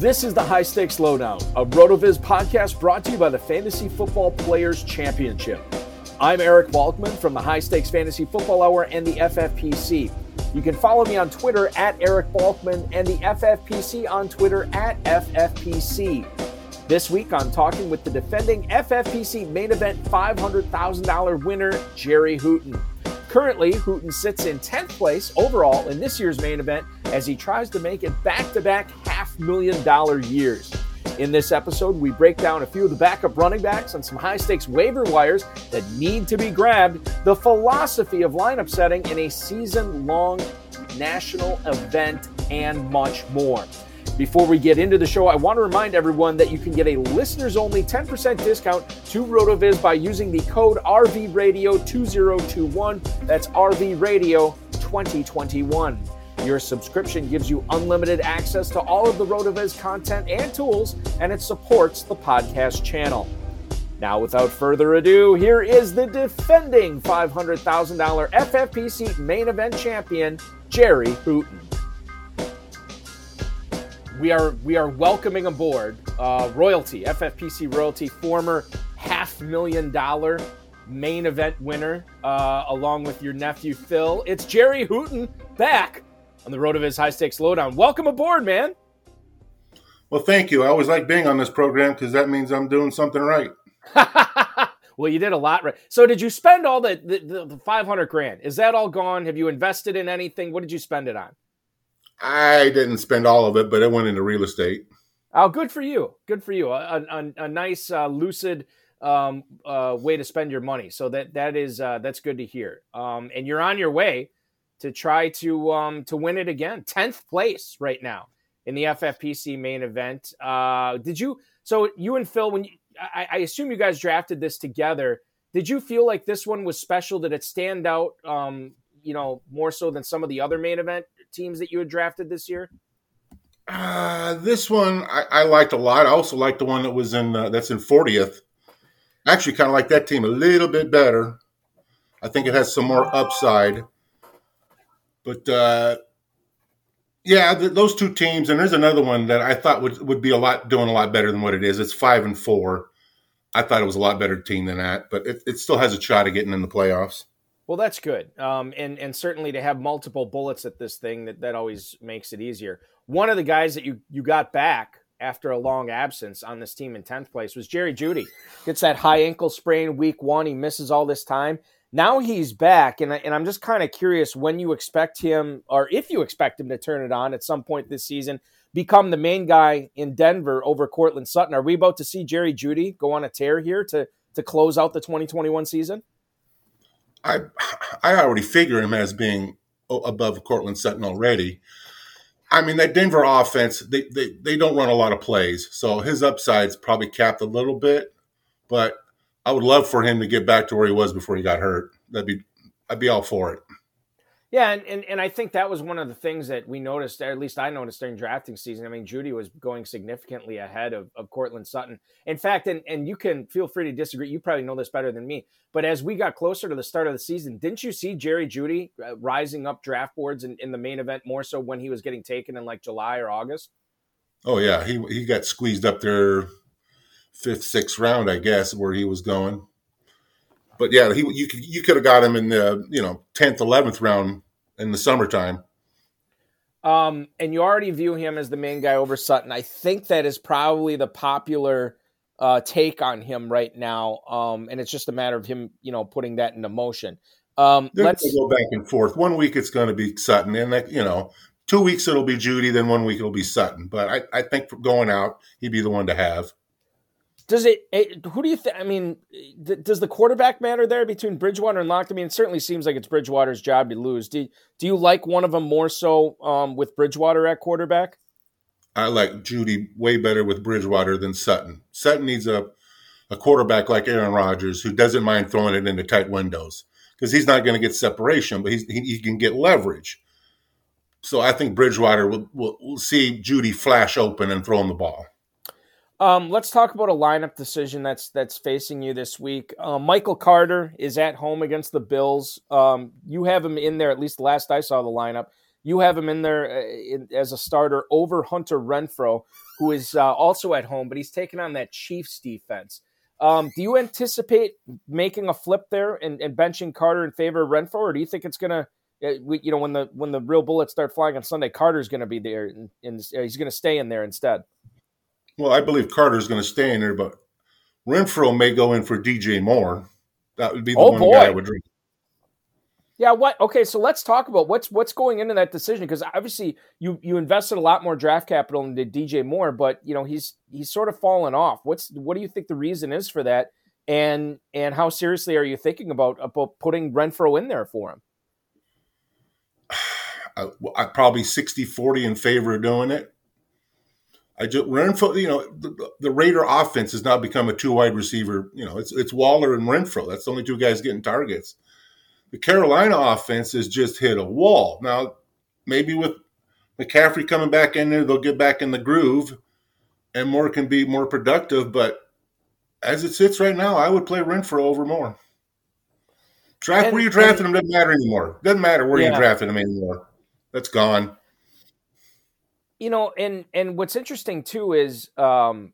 This is the High Stakes Lowdown, a RotoViz podcast brought to you by the Fantasy Football Players Championship. I'm Eric Balkman from the High Stakes Fantasy Football Hour and the FFPC. You can follow me on Twitter at Eric Balkman and the FFPC on Twitter at FFPC. This week, I'm talking with the defending FFPC main event $500,000 winner, Jerry Hooton. Currently, Hooton sits in 10th place overall in this year's main event as he tries to make it back to back million dollar years. In this episode, we break down a few of the backup running backs and some high stakes waiver wires that need to be grabbed, the philosophy of lineup setting in a season long national event, and much more. Before we get into the show, I want to remind everyone that you can get a listeners only 10% discount to RotoViz by using the code RVRadio2021. That's RVRadio 2021. Your subscription gives you unlimited access to all of the RotoViz content and tools, and it supports the podcast channel. Now, without further ado, here is the defending $500,000 FFPC main event champion, Jerry Hooton we are we are welcoming aboard uh, royalty, FFPC royalty, former half million dollar main event winner, uh, along with your nephew Phil. It's Jerry Hooton back on the road of his High Stakes Lowdown. Welcome aboard, man. Well, thank you. I always like being on this program because that means I'm doing something right. well, you did a lot right. So, did you spend all the, the, the 500 grand? Is that all gone? Have you invested in anything? What did you spend it on? I didn't spend all of it, but it went into real estate. Oh, good for you. Good for you. A, a, a nice, uh, lucid um, uh, way to spend your money. So that that is uh, that's good to hear. Um, and you're on your way to try to um, to win it again. Tenth place right now in the FFPC main event. Uh, did you? So you and Phil, when you, I, I, assume you guys drafted this together. Did you feel like this one was special? Did it stand out? Um, you know, more so than some of the other main event teams that you had drafted this year? Uh, this one I, I liked a lot. I also liked the one that was in uh, that's in 40th. Actually, kind of like that team a little bit better. I think it has some more upside. But uh, yeah, th- those two teams, and there's another one that I thought would would be a lot doing a lot better than what it is. It's five and four. I thought it was a lot better team than that, but it, it still has a shot of getting in the playoffs. Well, that's good, um, and and certainly to have multiple bullets at this thing that that always makes it easier. One of the guys that you you got back after a long absence on this team in tenth place was Jerry Jeudy. Gets that high ankle sprain week one. He misses all this time. Now he's back, and, I, and I'm just kind of curious when you expect him, or if you expect him to turn it on at some point this season, become the main guy in Denver over Courtland Sutton. Are we about to see Jerry Jeudy go on a tear here to to close out the 2021 season? I I already figure him as being above Courtland Sutton already. I mean, that Denver offense, they, they, they don't run a lot of plays. So his upside's probably capped a little bit, but I would love for him to get back to where he was before he got hurt. That'd be, I'd be all for it. Yeah, and, and, and I think that was one of the things that we noticed, or at least I noticed during drafting season. I mean, Jeudy was going significantly ahead of, of Courtland Sutton. In fact, and, and you can feel free to disagree. You probably know this better than me. But as we got closer to the start of the season, didn't you see Jerry Jeudy uh, rising up draft boards in, in the main event more so when he was getting taken in like July or August? Oh, yeah. He, he got squeezed up there fifth, sixth round, I guess, where he was going. but yeah, he you could you could have got him in the you know tenth, eleventh round in the summertime. Um, and you already view him as the main guy over Sutton. I think that is probably the popular uh, take on him right now. Um, and it's just a matter of him, you know, putting that into motion. Um, They're let's go back and forth. One week it's going to be Sutton, and that you know, two weeks it'll be Jeudy. then one week it'll be Sutton. But I, I think for going out, he'd be the one to have. Does it, it? Who do you think? I mean, th- does the quarterback matter there between Bridgewater and Lock? I mean, it certainly seems like it's Bridgewater's job to lose. Do Do you like one of them more so um, with Bridgewater at quarterback? I like Jeudy way better with Bridgewater than Sutton. Sutton needs a a quarterback like Aaron Rodgers who doesn't mind throwing it into tight windows because he's not going to get separation, but he, he can get leverage. So I think Bridgewater will, will, will see Jeudy flash open and throw him the ball. Um, let's talk about a lineup decision that's that's facing you this week. Um, Michael Carter is at home against the Bills. Um, you have him in there at least the last I saw the lineup. You have him in there uh, as a starter over Hunter Renfrow, who is uh, also at home, but he's taking on that Chiefs defense. Um, do you anticipate making a flip there and, and, benching Carter in favor of Renfrow, or do you think it's gonna, uh, you know, when the when the real bullets start flying on Sunday, Carter's to be there and, and he's going to stay in there instead? Well, I believe Carter's going to stay in there, but Renfrow may go in for DJ Moore. That would be the oh, one boy. guy I would drink. Yeah, what? Okay, so let's talk about what's what's going into that decision because obviously you you invested a lot more draft capital into DJ Moore, but you know he's he's sort of fallen off. What's what do you think the reason is for that? And and how seriously are you thinking about about putting Renfrow in there for him? I, I probably 60-40 in favor of doing it. I just Renfrow, you know, the, the Raider offense has now become a two wide receiver. You know, it's it's Waller and Renfrow. That's the only two guys getting targets. The Carolina offense has just hit a wall. Now, maybe with McCaffrey coming back in there, they'll get back in the groove and Moore can be more productive. But as it sits right now, I would play Renfrow over Moore. Draft and, where you drafted him doesn't matter anymore. Doesn't matter where yeah. you drafted him anymore. That's gone. You know, and and what's interesting too is um,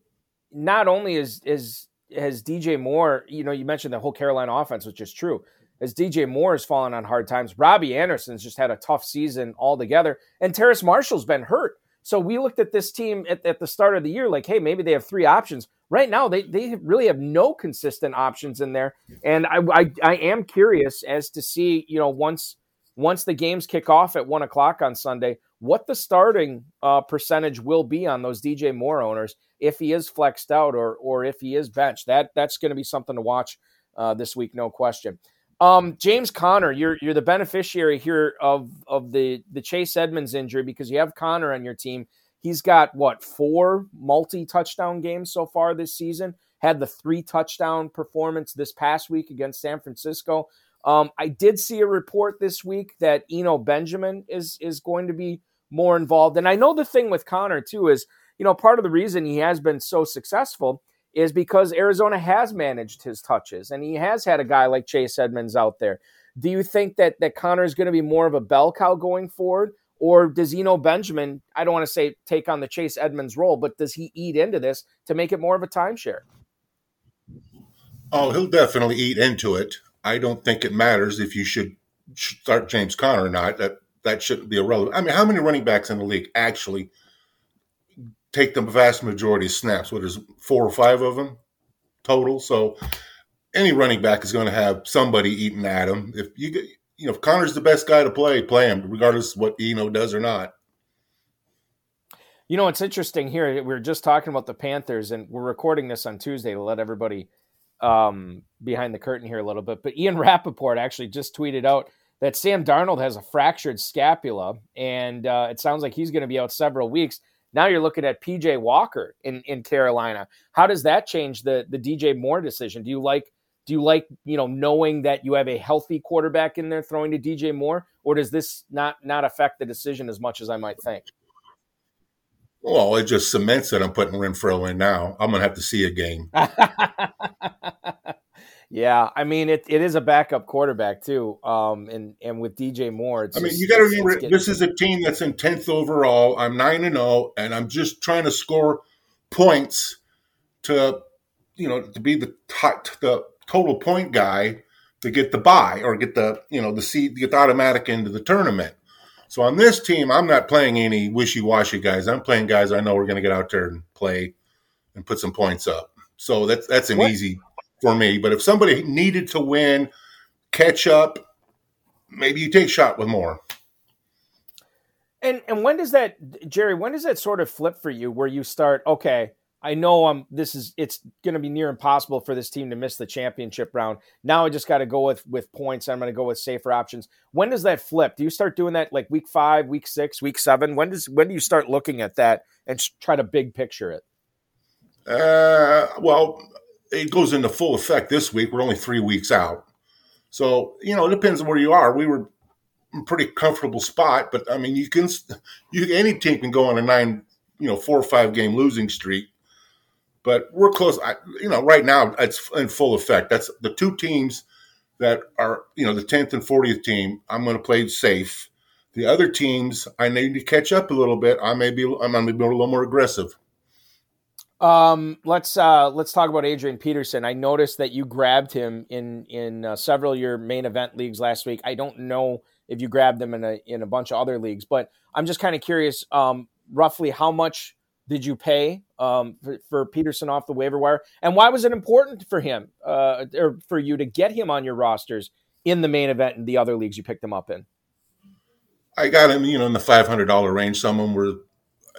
not only is is has DJ Moore, you know, you mentioned the whole Carolina offense, which is true as DJ Moore has fallen on hard times. Robbie Anderson's just had a tough season altogether, and Terrace Marshall's been hurt. So we looked at this team at, at, the start of the year like, hey, maybe they have three options. Right now, they, they really have no consistent options in there. And I, I, I am curious as to see, you know, once once the games kick off at one o'clock on Sunday, what the starting uh, percentage will be on those DJ Moore owners if he is flexed out or or if he is benched. That that's going to be something to watch uh, this week, no question. Um, James Conner, you're you're the beneficiary here of of the the Chase Edmonds injury because you have Conner on your team. He's got what four multi touchdown games so far this season. Had the three touchdown performance this past week against San Francisco. Um, I did see a report this week that Eno Benjamin is is going to be more involved, and I know the thing with Conner too is you know part of the reason he has been so successful is because Arizona has managed his touches and he has had a guy like Chase Edmonds out there. Do you think that that Conner is going to be more of a bell cow going forward? Or does Eno Benjamin, I don't want to say take on the Chase Edmonds role, but does he eat into this to make it more of a timeshare? Oh, he'll definitely eat into it. I don't think it matters if you should start James Conner or not. That that shouldn't be irrelevant. I mean, how many running backs in the league actually take the vast majority of snaps. What is four or five of them total? So any running back is going to have somebody eating at him. If you get, you know, if Conner's the best guy to play, play him, regardless of what Eno does or not. You know, it's interesting here. We are just talking about the Panthers, and we're recording this on Tuesday to let everybody um, behind the curtain here a little bit. But Ian Rapoport actually just tweeted out that Sam Darnold has a fractured scapula, and uh, it sounds like he's going to be out several weeks. Now you're looking at PJ Walker in, in Carolina. How does that change the the DJ Moore decision? Do you like do you like you know knowing that you have a healthy quarterback in there throwing to DJ Moore, or does this not not affect the decision as much as I might think? Well, it just cements that I'm putting Renfrow in now. I'm gonna have to see a game. Yeah, I mean it, it is a backup quarterback too. Um, and and with DJ Moore, I mean you got to remember this is a team that's in tenth overall. I'm nine and zero, oh, and I'm just trying to score points to you know to be the top, the total point guy. to get the buy or get the you know the seed get the automatic into the tournament. So on this team, I'm not playing any wishy washy guys. I'm playing guys I know we're going to get out there and play and put some points up. So that's that's an what? easy for me. But if somebody needed to win, catch up, maybe you take shot with more. And and when does that, Jerry? When does that sort of flip for you, where you start? Okay, I know I'm. This is it's going to be near impossible for this team to miss the championship round. Now I just got to go with with points. I'm going to go with safer options. When does that flip? Do you start doing that like week five, week six, week seven? When does when do you start looking at that and try to big picture it? Uh, well, it goes into full effect this week. We're only three weeks out, so you know it depends on where you are. We were pretty comfortable spot. But I mean, you can you any team can go on a nine, you know, four or five game losing streak. But we're close. I, you know, right now it's in full effect. That's the two teams that are you know the tenth and fortieth team. I'm going to play safe. The other teams, I need to catch up a little bit. I may be I'm going to be a little more aggressive. Um, let's uh, let's talk about Adrian Peterson. I noticed that you grabbed him in in uh, several of your main event leagues last week. I don't know if you grabbed them in a in a bunch of other leagues. But I'm just kind of curious, um, roughly how much did you pay um, for, for, Peterson off the waiver wire, and why was it important for him uh, or for you to get him on your rosters in the main event and the other leagues you picked him up in? I got him, you know, in the five hundred dollar range. Some of them were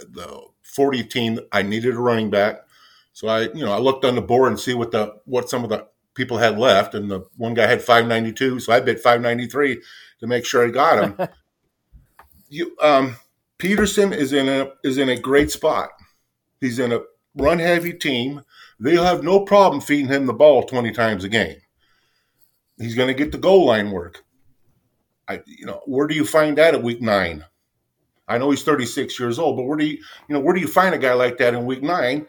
the forty team. I needed a running back, so I, you know, I looked on the board and see what the what some of the people had left, and the one guy had five ninety two, so I bid five ninety three to make sure I got him. you, um, Peterson is in a is in a great spot. He's in a run heavy team. They'll have no problem feeding him the ball twenty times a game. He's going to get the goal line work. I, you know, where do you find that at week nine? I know he's 36 years old, but where do you, you know, where do you find a guy like that in week nine?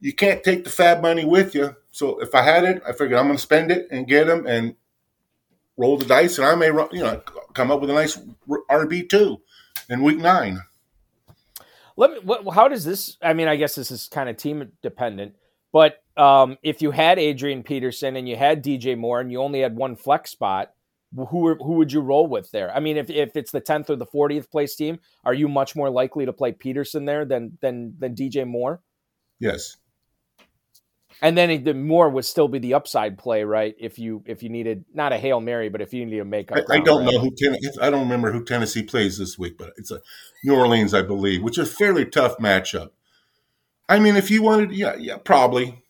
You can't take the fab money with you. So if I had it, I figured I'm going to spend it and get him and roll the dice, and I may you know come up with a nice RB two in week nine. Let me. What, how does this? I mean, I guess this is kind of team dependent, but um, if you had Adrian Peterson and you had DJ Moore and you only had one flex spot, who who would you roll with there? I mean, if, if it's the tenth or the fortieth place team, are you much more likely to play Peterson there than than than DJ Moore? Yes. And then the more would still be the upside play, right? If you if you needed not a hail mary, but if you need to make up. I, I don't right? know who Tennessee. I don't remember who Tennessee plays this week, but it's a New Orleans, I believe, which is a fairly tough matchup. I mean, if you wanted, yeah, yeah, probably.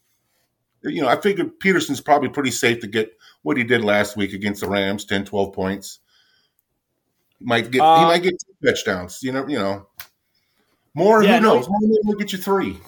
You know, I figured Peterson's probably pretty safe to get what he did last week against the Rams, 10, 12 points. Might get uh, he might get two touchdowns. You know, you know. More, yeah, who knows? No, Maybe will get you three.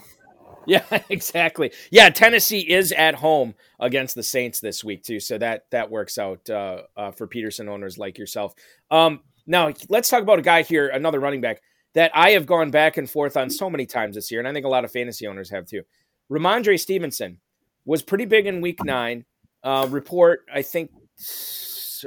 Yeah, exactly. Yeah, Tennessee is at home against the Saints this week too, so that that works out uh, uh, for Peterson owners like yourself. Um, now let's talk about a guy here, another running back that I have gone back and forth on so many times this year, and I think a lot of fantasy owners have too. Rhamondre Stevenson was pretty big in Week Nine. Uh, report, I think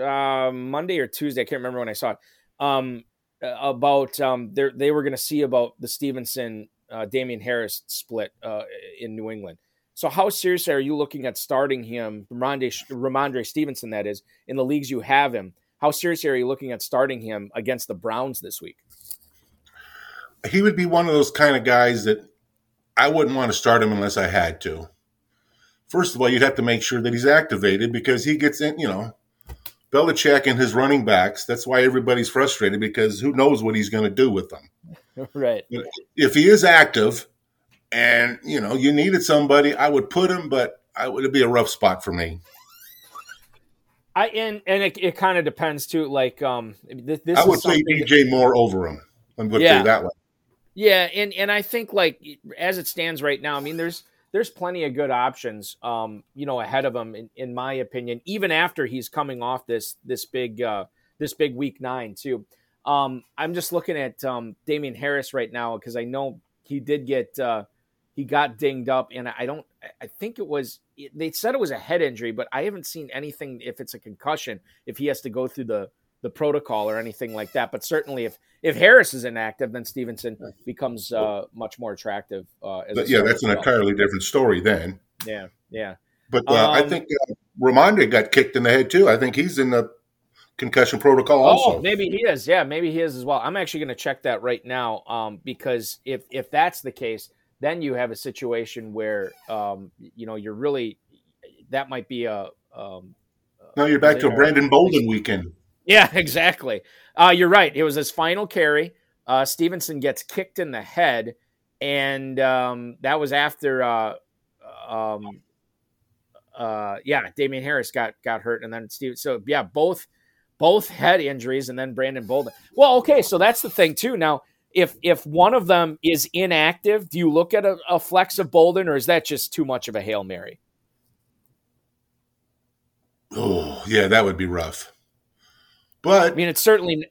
uh, Monday or Tuesday, I can't remember when I saw it. Um, about um, they were going to see about the Stevenson uh, Damien Harris split uh, in New England. So, how seriously are you looking at starting him, Rhamondre, Rhamondre Stevenson, that is, in the leagues you have him? How seriously are you looking at starting him against the Browns this week? He would be one of those kind of guys that I wouldn't want to start him unless I had to. First of all, you'd have to make sure that he's activated because he gets in, you know, Belichick and his running backs. That's why everybody's frustrated because who knows what he's going to do with them. right. If he is active, and you know you needed somebody, I would put him, but I would be a rough spot for me. I and and it, it kind of depends too. Like um, this, this I would say DJ Moore over him. I'm going to yeah. that way. Yeah, and and I think like as it stands right now, I mean, there's there's plenty of good options, um, you know, ahead of him, in, in my opinion. Even after he's coming off this this big uh, this big week nine too. Um, I'm just looking at um, Damien Harris right now because I know he did get uh, he got dinged up, and I don't. I think it was they said it was a head injury, but I haven't seen anything if it's a concussion if he has to go through the the protocol or anything like that. But certainly, if if Harris is inactive, then Stevenson becomes uh, much more attractive. Uh, yeah, that's an entirely different story then. Yeah, yeah. But uh, um, I think uh, got kicked in the head too. I think he's in the concussion protocol oh, maybe he is. Yeah, maybe he is as well. I'm actually going to check that right now um, because if if that's the case, then you have a situation where um, you know you're really that might be a. Um, no, you're back to a Brandon Bolden weekend. Yeah, exactly. Uh, you're right. It was his final carry. Uh, Stevenson gets kicked in the head, and um, that was after. Uh, um, uh, yeah, Damien Harris got got hurt, and then Steve. So yeah, both both had injuries, and then Brandon Bolden. Well, okay, so that's the thing too. Now, if if one of them is inactive, do you look at a, a flex of Bolden, or is that just too much of a hail mary? Oh yeah, that would be rough. But I mean, it's certainly.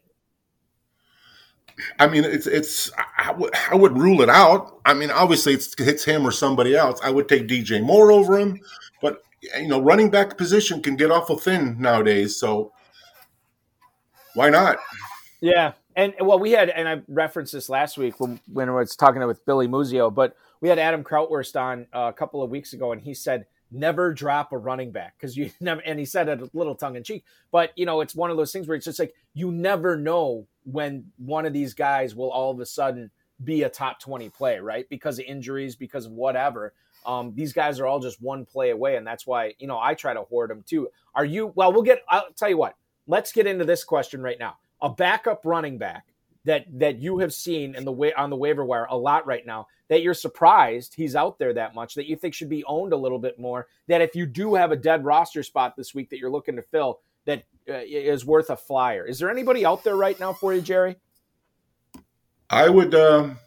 I mean, it's it's. I, w- I would rule it out. I mean, obviously, it's it's him or somebody else. I would take DJ Moore over him, but you know, running back position can get awful thin nowadays. So why not? Yeah, and well, we had, and I referenced this last week when when I was talking with Billy Muzio, but we had Adam Krautwurst on uh, a couple of weeks ago, and he said never drop a running back because you never. And he said it a little tongue in cheek, but you know, it's one of those things where it's just like you never know when one of these guys will all of a sudden be a top twenty play, right? Because of injuries, because of whatever. Um, these guys are all just one play away, and that's why you know I try to hoard them too. Are you? Well, we'll get. I'll tell you what let's get into this question right now. A backup running back that that you have seen in the way on the waiver wire a lot right now that you're surprised he's out there that much that you think should be owned a little bit more that if you do have a dead roster spot this week that you're looking to fill that uh, is worth a flyer. Is there anybody out there right now for you jerry? I would um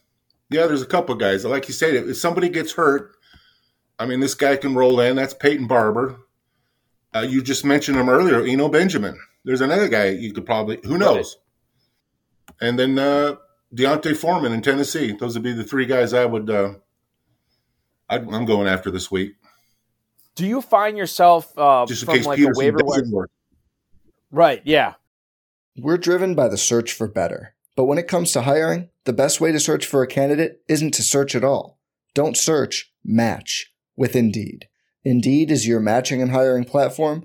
yeah there's a couple guys. Like you said if somebody gets hurt i mean this guy can roll in. That's peyton barber. Uh, you just mentioned him earlier Eno benjamin there's another guy you could probably who knows. Right. And then uh, D'Onta Foreman in Tennessee. Those would be the three guys I would. Uh, i am going after this week. Do you find yourself uh, just in from case like Peterson a waiver wire? Right. Yeah. We're driven by the search for better, but when it comes to hiring, the best way to search for a candidate isn't to search at all. Don't search. Match with Indeed. Indeed is your matching and hiring platform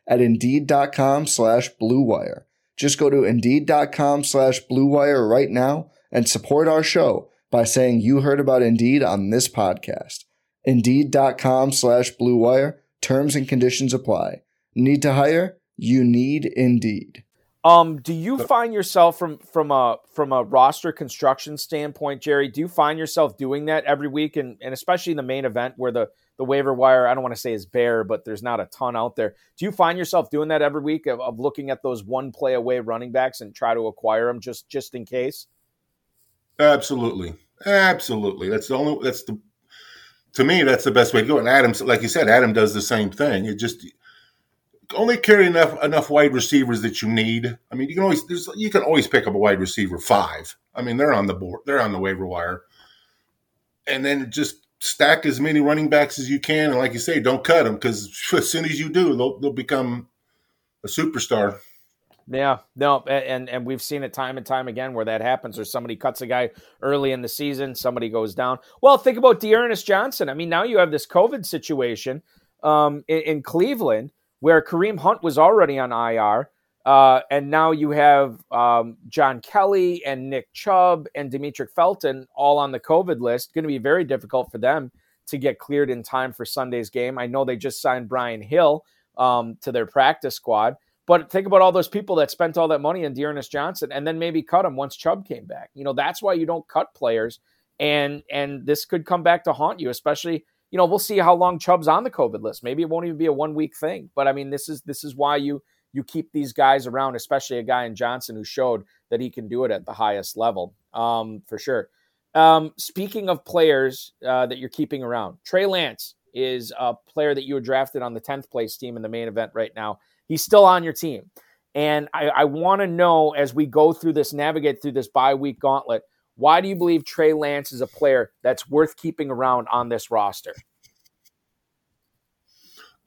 at Indeed.com slash BlueWire. Just go to Indeed.com slash BlueWire right now and support our show by saying you heard about Indeed on this podcast. Indeed.com slash BlueWire. Terms and conditions apply. Need to hire? You need Indeed. Um, do you find yourself from from a from a roster construction standpoint, Jerry? Do you find yourself doing that every week, and and especially in the main event where the the waiver wire I don't want to say is bare, but there's not a ton out there. Do you find yourself doing that every week of, of looking at those one play away running backs and try to acquire them just just in case? Absolutely, absolutely. That's the only that's the to me that's the best way to go. And Adams, like you said, Adam does the same thing. It just only carry enough enough wide receivers that you need. I mean, you can always there's you can always pick up a wide receiver five. I mean, they're on the board, they're on the waiver wire, and then just stack as many running backs as you can. And like you say, don't cut them because as soon as you do, they'll, they'll become a superstar. Yeah, no, and and we've seen it time and time again where that happens, or somebody cuts a guy early in the season, somebody goes down. Well, think about D'Ernest Johnson. I mean, now you have this COVID situation um, in, in Cleveland where Kareem Hunt was already on IR. Uh, and now you have um, John Kelly and Nick Chubb and Demetric Felton all on the COVID list. Going to be very difficult for them to get cleared in time for Sunday's game. I know they just signed Brian Hill um, to their practice squad. But think about all those people that spent all that money on D'Ernest Johnson and then maybe cut him once Chubb came back. You know, that's why you don't cut players. And and this could come back to haunt you, especially you know, we'll see how long Chubb's on the COVID list. Maybe it won't even be a one week thing. But I mean, this is this is why you you keep these guys around, especially a guy in Johnson who showed that he can do it at the highest level, um, for sure. Um, speaking of players uh, that you're keeping around, Trey Lance is a player that you were drafted on the 10th place team in the main event right now. He's still on your team. And I, I want to know as we go through this, navigate through this bye week gauntlet, why do you believe Trey Lance is a player that's worth keeping around on this roster?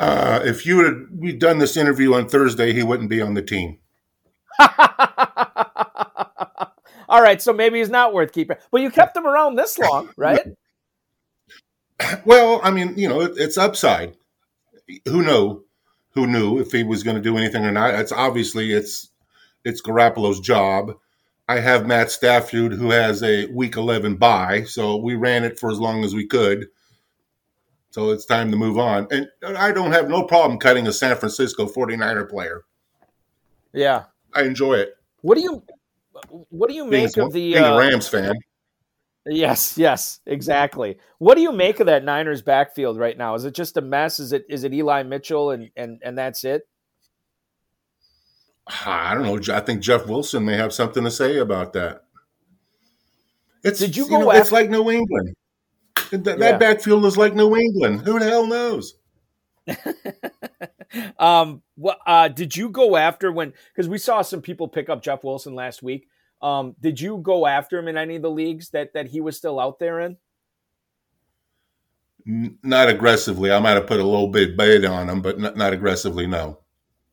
Uh, if you had we done this interview on Thursday, he wouldn't be on the team. All right, so maybe he's not worth keeping, but you kept him around this long, right? Well, I mean, you know, it, it's upside. Who know? Who knew if he was going to do anything or not? It's obviously it's it's Garoppolo's job. I have Matt Stafford who has a week 11 bye, so we ran it for as long as we could. So it's time to move on. And I don't have no problem cutting a San Francisco 49er player. Yeah. I enjoy it. What do you what do you Being, make of the being uh, a Rams fan. Yes, yes, exactly. What do you make of that Niners backfield right now? Is it just a mess? Is it is it Eli Mitchell and and and that's it? I don't know. I think Jeff Wilson may have something to say about that. It's Did you you go know, after- it's like New England. That, Yeah. that backfield is like New England. Who the hell knows? um, what uh, did you go after when? Because we saw some people pick up Jeff Wilson last week. Um, did you go after him in any of the leagues that that he was still out there in? Not aggressively. I might have put a little bit bait on him, but not, not aggressively. No.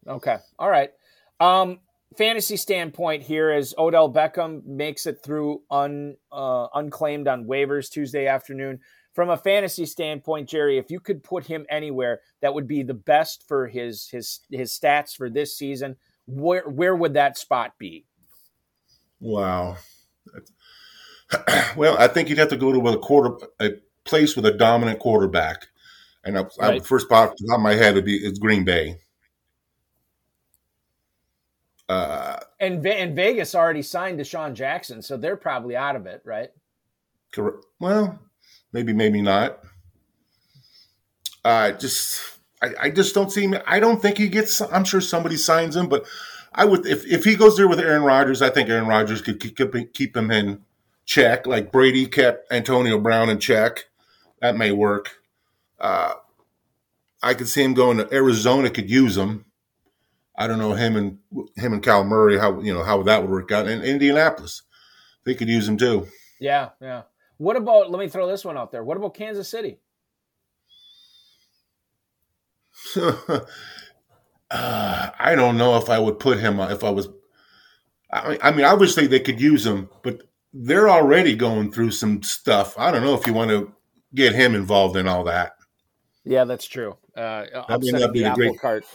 Okay, all right. Um, fantasy standpoint here as Odell Beckham makes it through un uh, unclaimed on waivers Tuesday afternoon. From a fantasy standpoint, Jerry, if you could put him anywhere that would be the best for his his his stats for this season, where where would that spot be? Wow. well, I think you'd have to go to a quarter a place with a dominant quarterback, and I, I, Right. first off the top of my head would be is Green Bay. Uh, And Ve- and Vegas already signed DeSean Jackson, so they're probably out of it, right? Correct. Well, maybe, maybe not. Uh, just, I, I just don't see him. I don't think he gets. I'm sure somebody signs him, but I would if if he goes there with Aaron Rodgers, I think Aaron Rodgers could keep keep him in check, like Brady kept Antonio Brown in check. That may work. Uh, I could see him going to Arizona. Could use him. I don't know him and him and Cal Murray how you know how that would work out. And Indianapolis, they could use him too. Yeah, yeah. What about? Let me throw this one out there. What about Kansas City? uh, I don't know if I would put him if I was. I mean, I mean, obviously they could use him, but they're already going through some stuff. I don't know if you want to get him involved in all that. Yeah, that's true. Uh, that'd be the a great- cart.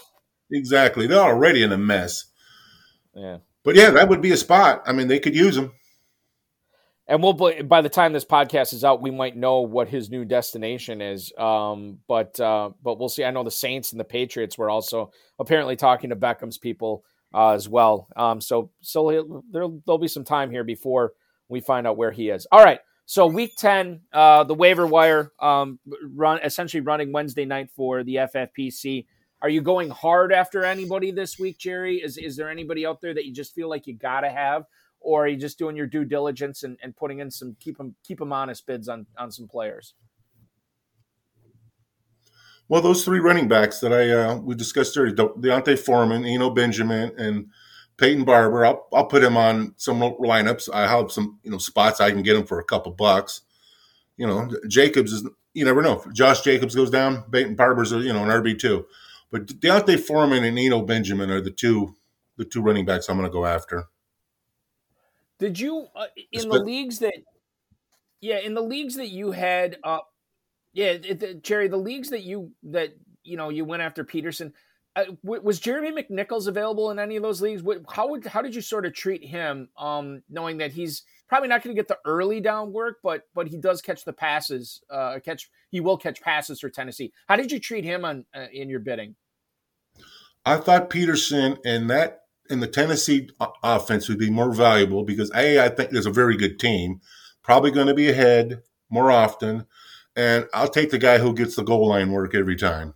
Exactly, they're already in a mess. Yeah. But yeah, that would be a spot. I mean, they could use him. And we'll by the time this podcast is out, we might know what his new destination is. Um, but uh, but we'll see. I know the Saints and the Patriots were also apparently talking to Beckham's people uh, as well. Um, so so he'll- there'll there'll be some time here before we find out where he is. All right. So week ten, uh, the waiver wire um, run essentially running Wednesday night for the FFPC. Are you going hard after anybody this week, Jerry? Is is there anybody out there that you just feel like you gotta have? or are you just doing your due diligence and, and putting in some keep them keep them honest bids on on some players? Well, those three running backs that I uh, we discussed earlier, De- D'Onta Foreman, Eno Benjamin, and Peyton Barber. I'll, I'll put him on some lineups. I have some you know spots I can get him for a couple bucks. You know, Jacobs is you never know. If Josh Jacobs goes down, Peyton Barber's you know an RB two, but D'Onta Foreman and Eno Benjamin are the two the two running backs I'm going to go after. Did you uh, in the leagues that yeah in the leagues that you had uh yeah it, the, Jerry the leagues that you that you know you went after Peterson was Jeremy McNichols available in any of those leagues? How would how did you sort of treat him, um, knowing that he's probably not going to get the early down work, but but he does catch the passes, uh, catch he will catch passes for Tennessee. How did you treat him on uh, in your bidding? I thought Peterson and that in the Tennessee offense would be more valuable because a I think there's a very good team, probably going to be ahead more often, and I'll take the guy who gets the goal line work every time.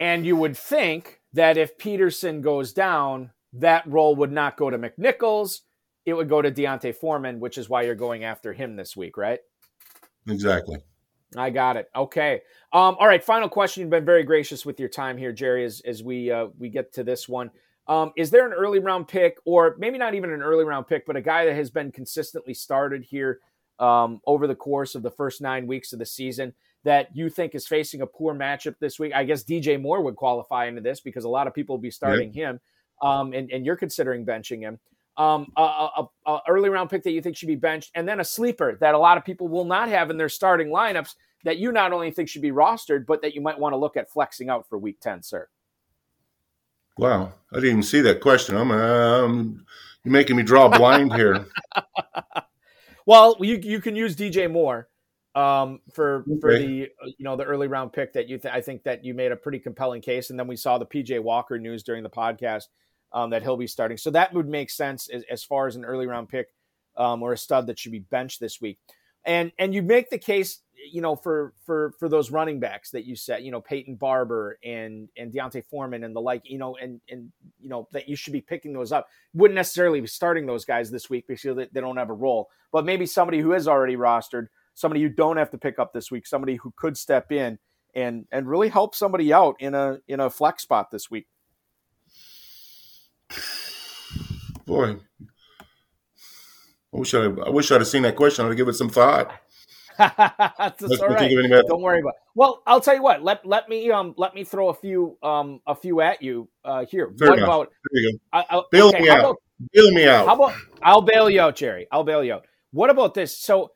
And you would think that if Peterson goes down, that role would not go to McNichols. It would go to D'Onta Foreman, which is why you're going after him this week, right? Exactly. I got it. Okay. Um, all right. Final question. You've been very gracious with your time here, Jerry, as, as we uh, we get to this one. Um, is there an early round pick, or maybe not even an early round pick, but a guy that has been consistently started here um, over the course of the first nine weeks of the season that you think is facing a poor matchup this week? I guess DJ Moore would qualify into this because a lot of people will be starting yeah. him, um, and, and you're considering benching him. Um, a, a, a, early round pick that you think should be benched, and then a sleeper that a lot of people will not have in their starting lineups that you not only think should be rostered, but that you might want to look at flexing out for week 10, sir. Wow, I didn't even see that question. I'm um, you're making me draw blind here. well, you you can use DJ Moore um, for okay. for the you know the early round pick that you th- I think that you made a pretty compelling case, and then we saw the PJ Walker news during the podcast um, that he'll be starting, so that would make sense as, as far as an early round pick um, or a stud that should be benched this week, and and you make the case you know, for for for those running backs that you said, you know, Peyton Barber and and D'Onta Foreman and the like, you know, and and you know that you should be picking those up. Wouldn't necessarily be starting those guys this week because they, they don't have a role, but maybe somebody who is already rostered, somebody you don't have to pick up this week, somebody who could step in and and really help somebody out in a in a flex spot this week. Boy, I wish I, I wish I'd have seen that question. I'd give it some thought. That's all right. Don't worry about. It. Well, I'll tell you what. Let let me um let me throw a few um a few at you uh here. Fair what enough. about? There you go. I, I, bail okay, me out. About, bail me out. How about I'll bail you out, Jerry. I'll bail you out. What about this? So,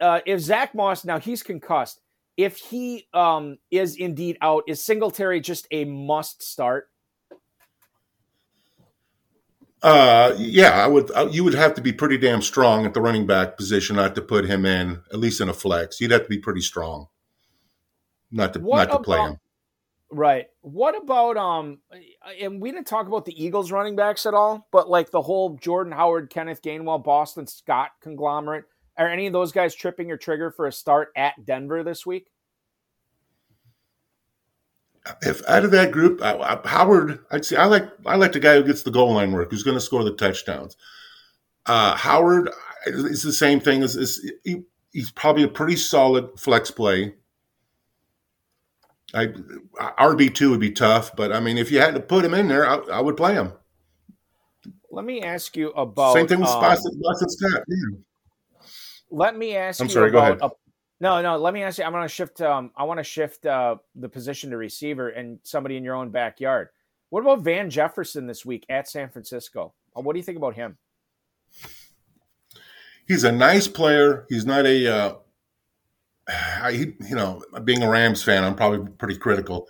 uh, if Zack Moss now he's concussed, if he um is indeed out, is Singletary just a must start? Uh, yeah, I would. Uh, you would have to be pretty damn strong at the running back position not to put him in at least in a flex. You'd have to be pretty strong, not to what not about, to play him. Right. What about um? And we didn't talk about the Eagles running backs at all, but like the whole Jordan Howard, Kenneth Gainwell, Boston Scott conglomerate. Are any of those guys tripping your trigger for a start at Denver this week? if out of that group, I, I, Howard, I'd say I like I like the guy who gets the goal line work, who's going to score the touchdowns. Uh, Howard is the same thing as, as he, he's probably a pretty solid flex play. I RB two would be tough, but I mean, if you had to put him in there, I, I would play him. Let me ask you about same thing with um, Boston Scott. Yeah. Let me ask I'm you sorry, about a, no, no. Let me ask you. I'm going to shift. Um, I want to shift uh, the position to receiver and somebody in your own backyard. What about Van Jefferson this week at San Francisco? Uh, what do you think about him? He's a nice player. He's not a, uh, he, you know, being a Rams fan, I'm probably pretty critical.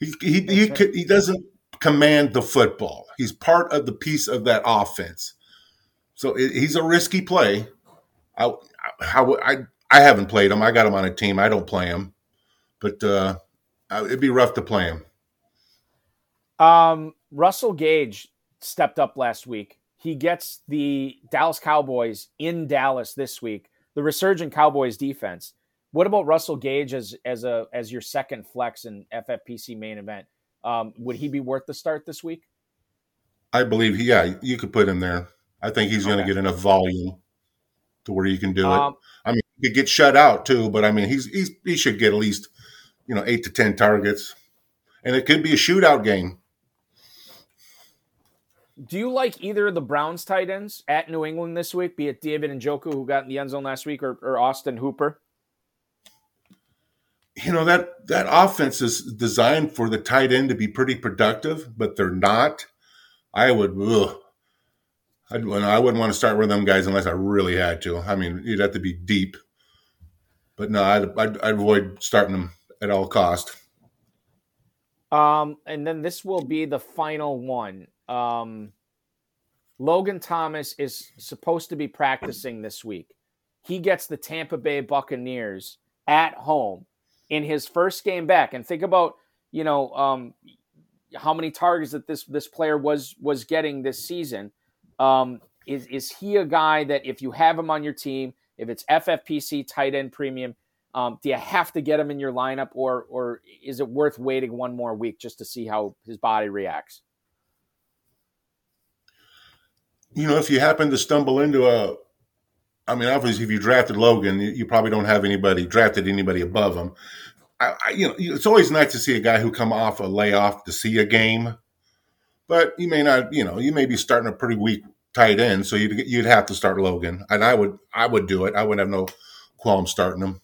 He he he, he doesn't command the football. He's part of the piece of that offense. So he's a risky play. I, how I I haven't played him. I got him on a team. I don't play him, but uh, it'd be rough to play him. Um, Russell Gage stepped up last week. He gets the Dallas Cowboys in Dallas this week. The resurgent Cowboys defense. What about Russell Gage as as a as your second flex in FFPC main event? Um, would he be worth the start this week? I believe he. Yeah, you could put him there. I think he's going to get enough volume to where you can do um, it. I mean, he could get shut out too, but I mean, he's, he's he should get at least you know eight to ten targets, and it could be a shootout game. Do you like either of the Browns tight ends at New England this week, be it David and Njoku, who got in the end zone last week, or, or Austin Hooper? You know that that offense is designed for the tight end to be pretty productive, but they're not. I would, ugh, I'd, I wouldn't want to start with them guys unless I really had to. I mean, you'd have to be deep but no, I'd, I'd, I'd avoid starting them at all cost. Um, and then this will be the final one. Um, Logan Thomas is supposed to be practicing this week. He gets the Tampa Bay Buccaneers at home in his first game back. And think about, you know, um, how many targets that this this player was was getting this season. Um, is is he a guy that if you have him on your team, if it's FFPC tight end premium, um, do you have to get him in your lineup, or or is it worth waiting one more week just to see how his body reacts? You know, if you happen to stumble into a I mean, obviously, if you drafted Logan, you, you probably don't have anybody drafted anybody above him. I, you know, it's always nice to see a guy who come off a layoff to see a game, but you may not. You know, you may be starting a pretty weak tight end, so you'd you'd have to start Logan, and I would I would do it. I wouldn't have no qualm starting him.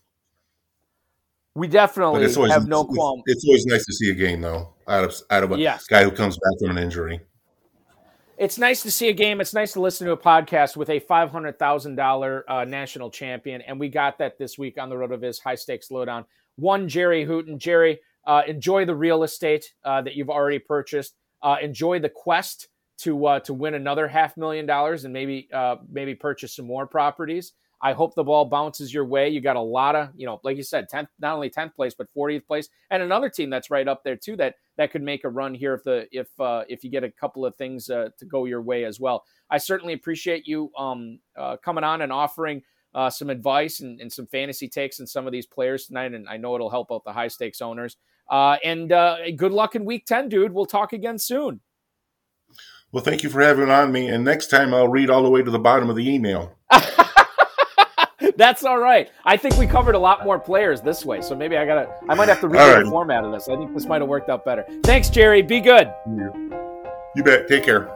We definitely always, have no qualm. It's, it's, always nice to see a game though out of out of a yes. guy who comes back from an injury. It's nice to see a game. It's nice to listen to a podcast with a five hundred thousand uh, national champion, and we got that this week on the road of his High Stakes Lowdown. One Jerry Hooton. Jerry, uh, enjoy the real estate uh, that you've already purchased. Uh, enjoy the quest to uh, to win another half million dollars and maybe uh, maybe purchase some more properties. I hope the ball bounces your way. You got a lot of, you know, like you said, 10th, not only 10th place, but 40th place, and another team that's right up there too that that could make a run here if the if uh, if you get a couple of things uh, to go your way as well. I certainly appreciate you um, uh, coming on and offering uh, some advice and, and, some fantasy takes on some of these players tonight, and I know it'll help out the high stakes owners. Uh, and uh, good luck in week 10, dude. We'll talk again soon. Well, thank you for having on me, and next time I'll read all the way to the bottom of the email. That's all right. I think we covered a lot more players this way, so maybe I gotta. I might have to read right. the format of this. I think this might have worked out better. Thanks, Jerry. Be good. You bet. Take care.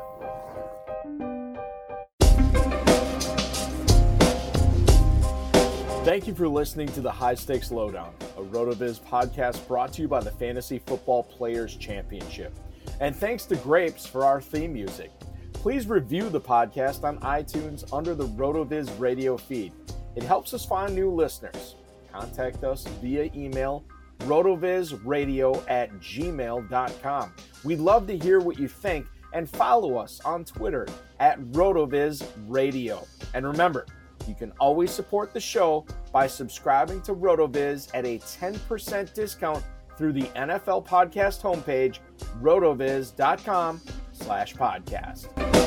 Thank you for listening to the High Stakes Lowdown, a RotoViz podcast brought to you by the Fantasy Football Players Championship. And thanks to Grapes for our theme music. Please review the podcast on iTunes under the RotoViz radio feed. It helps us find new listeners. Contact us via email rotovizradio at gmail.com. We'd love to hear what you think and follow us on Twitter at rotovizradio. And remember, you can always support the show by subscribing to RotoViz at a 10% discount through the NFL podcast homepage, rotoviz.com slash podcast.